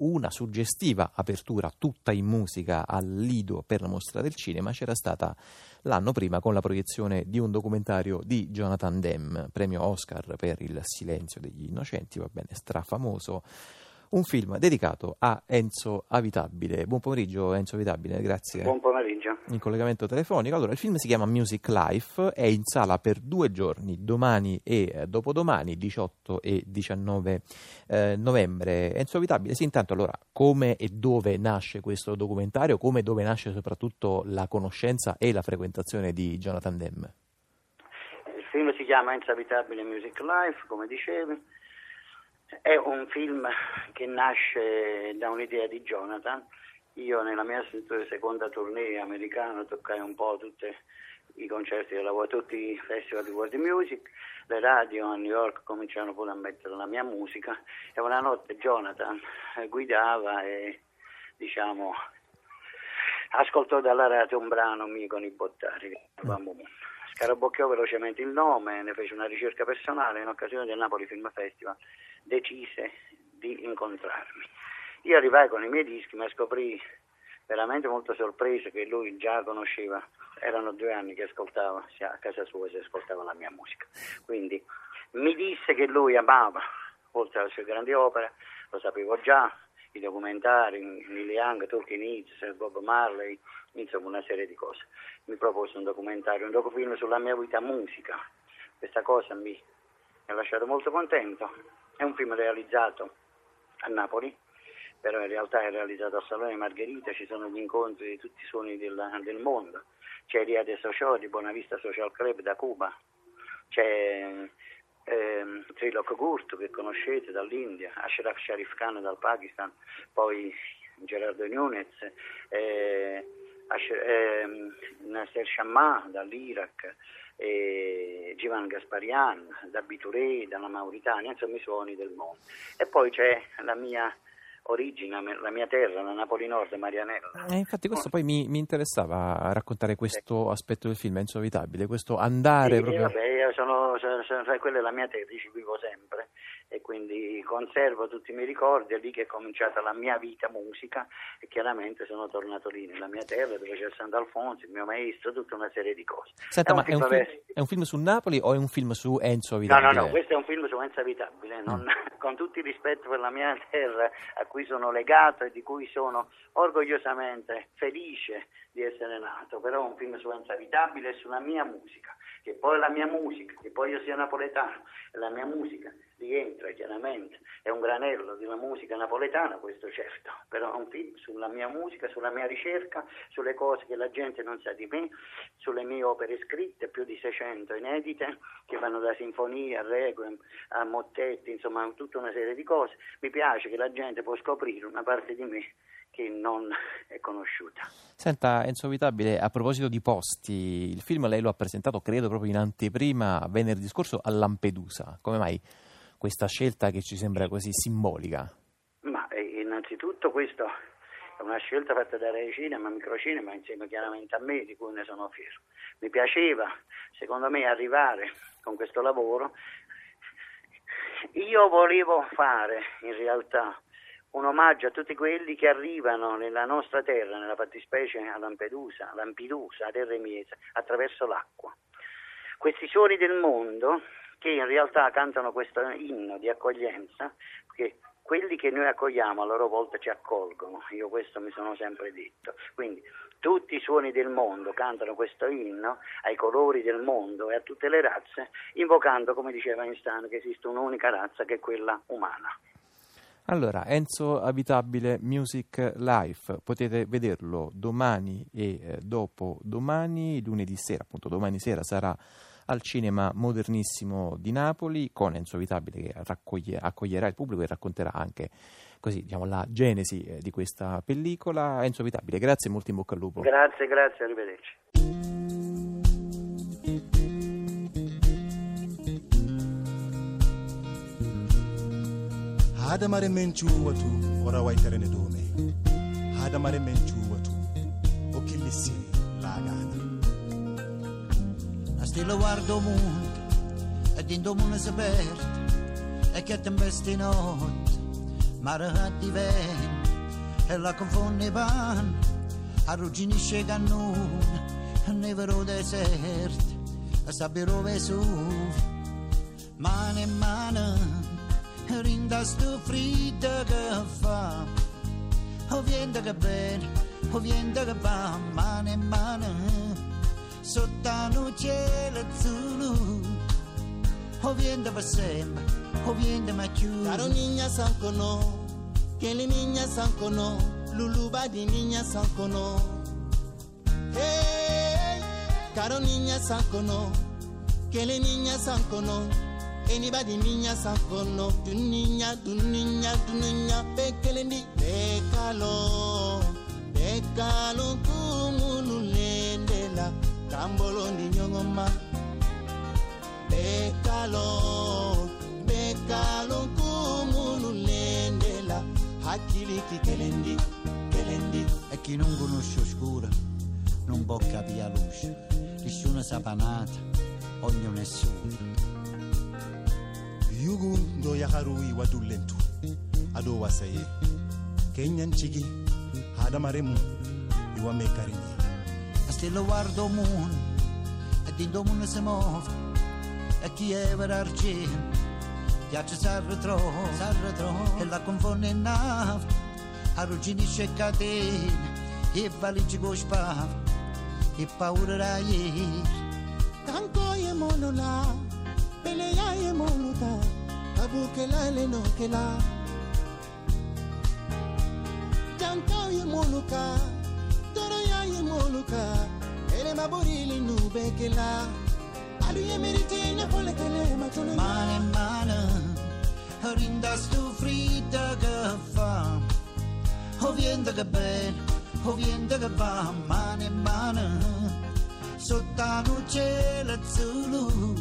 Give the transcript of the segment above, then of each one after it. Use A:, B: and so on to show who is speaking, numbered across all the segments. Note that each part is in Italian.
A: una suggestiva apertura tutta in musica al Lido per la mostra del cinema c'era stata l'anno prima con la proiezione di un documentario di Jonathan Demme, premio Oscar per il silenzio degli innocenti, va bene, strafamoso un film dedicato a Enzo Avitabile. Buon pomeriggio Enzo Avitabile, grazie.
B: Buon pomeriggio.
A: In collegamento telefonico. Allora, il film si chiama Music Life, è in sala per due giorni, domani e dopodomani, 18 e 19 eh, novembre. Enzo Avitabile, sì, intanto allora, come e dove nasce questo documentario, come e dove nasce soprattutto la conoscenza e la frequentazione di Jonathan Demme?
B: Il film si chiama Enzo Abitabile Music Life, come dicevi è un film che nasce da un'idea di Jonathan. Io nella mia seconda tournée americana toccai un po' tutti i concerti della tutti i festival di world music, le radio a New York cominciarono pure a mettere la mia musica e una notte Jonathan guidava e diciamo ascoltò dalla radio un brano mio con i bottari. Scarabocchiò velocemente il nome, ne fece una ricerca personale in occasione del Napoli Film Festival decise di incontrarmi. Io arrivai con i miei dischi ma scoprì veramente molto sorpreso che lui già conosceva, erano due anni che ascoltava, sia a casa sua si ascoltava la mia musica. Quindi mi disse che lui amava, oltre alle sue grandi opere, lo sapevo già, i documentari, Neil Young, Tolkien Hits, Bob Marley, insomma una serie di cose. Mi propose un documentario, un docufilm sulla mia vita musica. Questa cosa mi, ha lasciato molto contento è un film realizzato a Napoli, però in realtà è realizzato a Salone Margherita, ci sono gli incontri di tutti i suoni del, del mondo. C'è Ria de Socio di Bonavista Social Club da Cuba, c'è ehm, Trilok Gurt che conoscete dall'India, Ashraf Sharif Khan dal Pakistan, poi Gerardo Nunez, eh, eh, Nasser Shamma dall'Iraq, eh, Givan Gasparian, da Bituré, dalla Mauritania, insomma i suoni del mondo. E poi c'è la mia origine, la mia terra, la Napoli Nord, Marianella.
A: Eh, infatti questo poi mi, mi, interessava raccontare questo sì. aspetto del film, è insovitabile, questo andare
B: sì,
A: proprio...
B: Vabbè, io sono, sono, sono, quella è la mia terra, ci vivo sempre quindi conservo tutti i miei ricordi, è lì che è cominciata la mia vita musica e chiaramente sono tornato lì nella mia terra dove c'è Sant'Alfonso, il mio maestro, tutta una serie di cose.
A: Senta, è ma è un, film, è un, film, su Napoli o è un film su Enzo Avitabile?
B: No, no, no, questo è un film su Enzo Avitabile, non, mm. con tutto il rispetto per la mia terra a cui sono legato e di cui sono orgogliosamente felice di essere nato, però è un film su Enzo Avitabile e sulla mia musica, che poi la mia musica, che poi io sia napoletano, la mia musica rientra chiaramente, è un granello della musica napoletana, questo certo, però è un film sulla mia musica, sulla mia ricerca, sulle cose che la gente non sa di me, sulle mie opere scritte, più di 600 inedite, che vanno da sinfonie a requiem, a mottetti, insomma tutta una serie di cose. Mi piace che la gente può scoprire una parte di me che non è conosciuta.
A: Senta Enzo Vitabile, a proposito di posti, il film lei lo ha presentato credo proprio in anteprima venerdì scorso a Lampedusa, come mai questa scelta che ci sembra così simbolica?
B: Ma eh, innanzitutto questo è una scelta fatta da Rai Cinema, Microcinema, insieme chiaramente a me, di cui ne sono fiero. Mi piaceva, secondo me, arrivare con questo lavoro. Io volevo fare, in realtà, un omaggio a tutti quelli che arrivano nella nostra terra, nella fattispecie a Lampedusa, Lampedusa, a Terre Miese, attraverso l'acqua. Questi suoni del mondo che in realtà cantano questo inno di accoglienza, che quelli che noi accogliamo a loro volta ci accolgono, io questo mi sono sempre detto. Quindi tutti i suoni del mondo cantano questo inno ai colori del mondo e a tutte le razze, invocando, come diceva Einstein, che esiste un'unica razza che è quella umana.
A: Allora, Enzo Abitabile Music Life, potete vederlo domani e eh, dopo domani, lunedì sera, appunto domani sera sarà al Cinema Modernissimo di Napoli con Enzo Vitabile che raccoglie, accoglierà il pubblico e racconterà anche così, diciamo, la genesi eh, di questa pellicola. Enzo Vitabile, grazie e molto in bocca al lupo.
B: Grazie, grazie, arrivederci.
C: hada mare men cuwatu ora waytere ne dow me hada mare men cuwatu o killissiri laagana
D: stille guardo mondo ed in domune saperte e che tempesta in notte mare diventa e la confonde pan arrugginisce cannone nevero deserti sabbero Vesuvio. Mano in mano rinda sto freddo che fa o vento che bene o vento che va. Mano in mano sotto un cielo azzurro o vento per sempre o vento ma più
E: Caro niña sankono Kele niña sankono Luluba di niña sankono Hey Caro niña sankono Kele niña sankono Anybody niña sankono Tu niña, tu niña, tu niña Bekelendi Bekalo Bekalo kumulu Sambolo niñongoma Bekalo Bekalo kumunu lendela Hakili kikelendi Kelendi
D: E chi non conosce oscura non può capire luce Nessuna sapanata Ogno nessuno
C: Yugu do yaharui wadulentu Ado wasaye Kenyan chigi Hadamaremu Iwame karini karini
D: a stella guardo moon e di mondo si muove e chi è per argento piace sarre troppo sarre troppo e la confonde in nave arrugginisce catene e valigie con spava e paura da ieri
E: Kanko ye monola Bele ya ye monuta Abukela le no kela Janka ye monuka Toro ya ye monuka Ele maborili nube kela Alu ye merite na pole kele matolo
D: mano in mano rinda sto freddo che fa. O vento che bene o vento che va. Mano sotto un cielo azzurro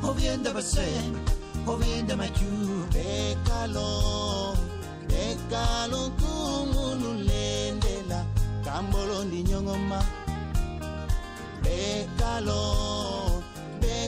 D: o vento per sempre o vento mai più.
E: Bekalo Bekalo kumulu lendela Kambolo ndi nyongoma kalon bɛɛ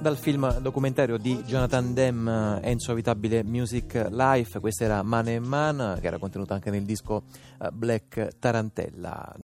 A: Dal film documentario di Jonathan Demme, Enzo Avitabile Music Life, questa era Man and Man, che era contenuta anche nel disco eh, Black Tarantella.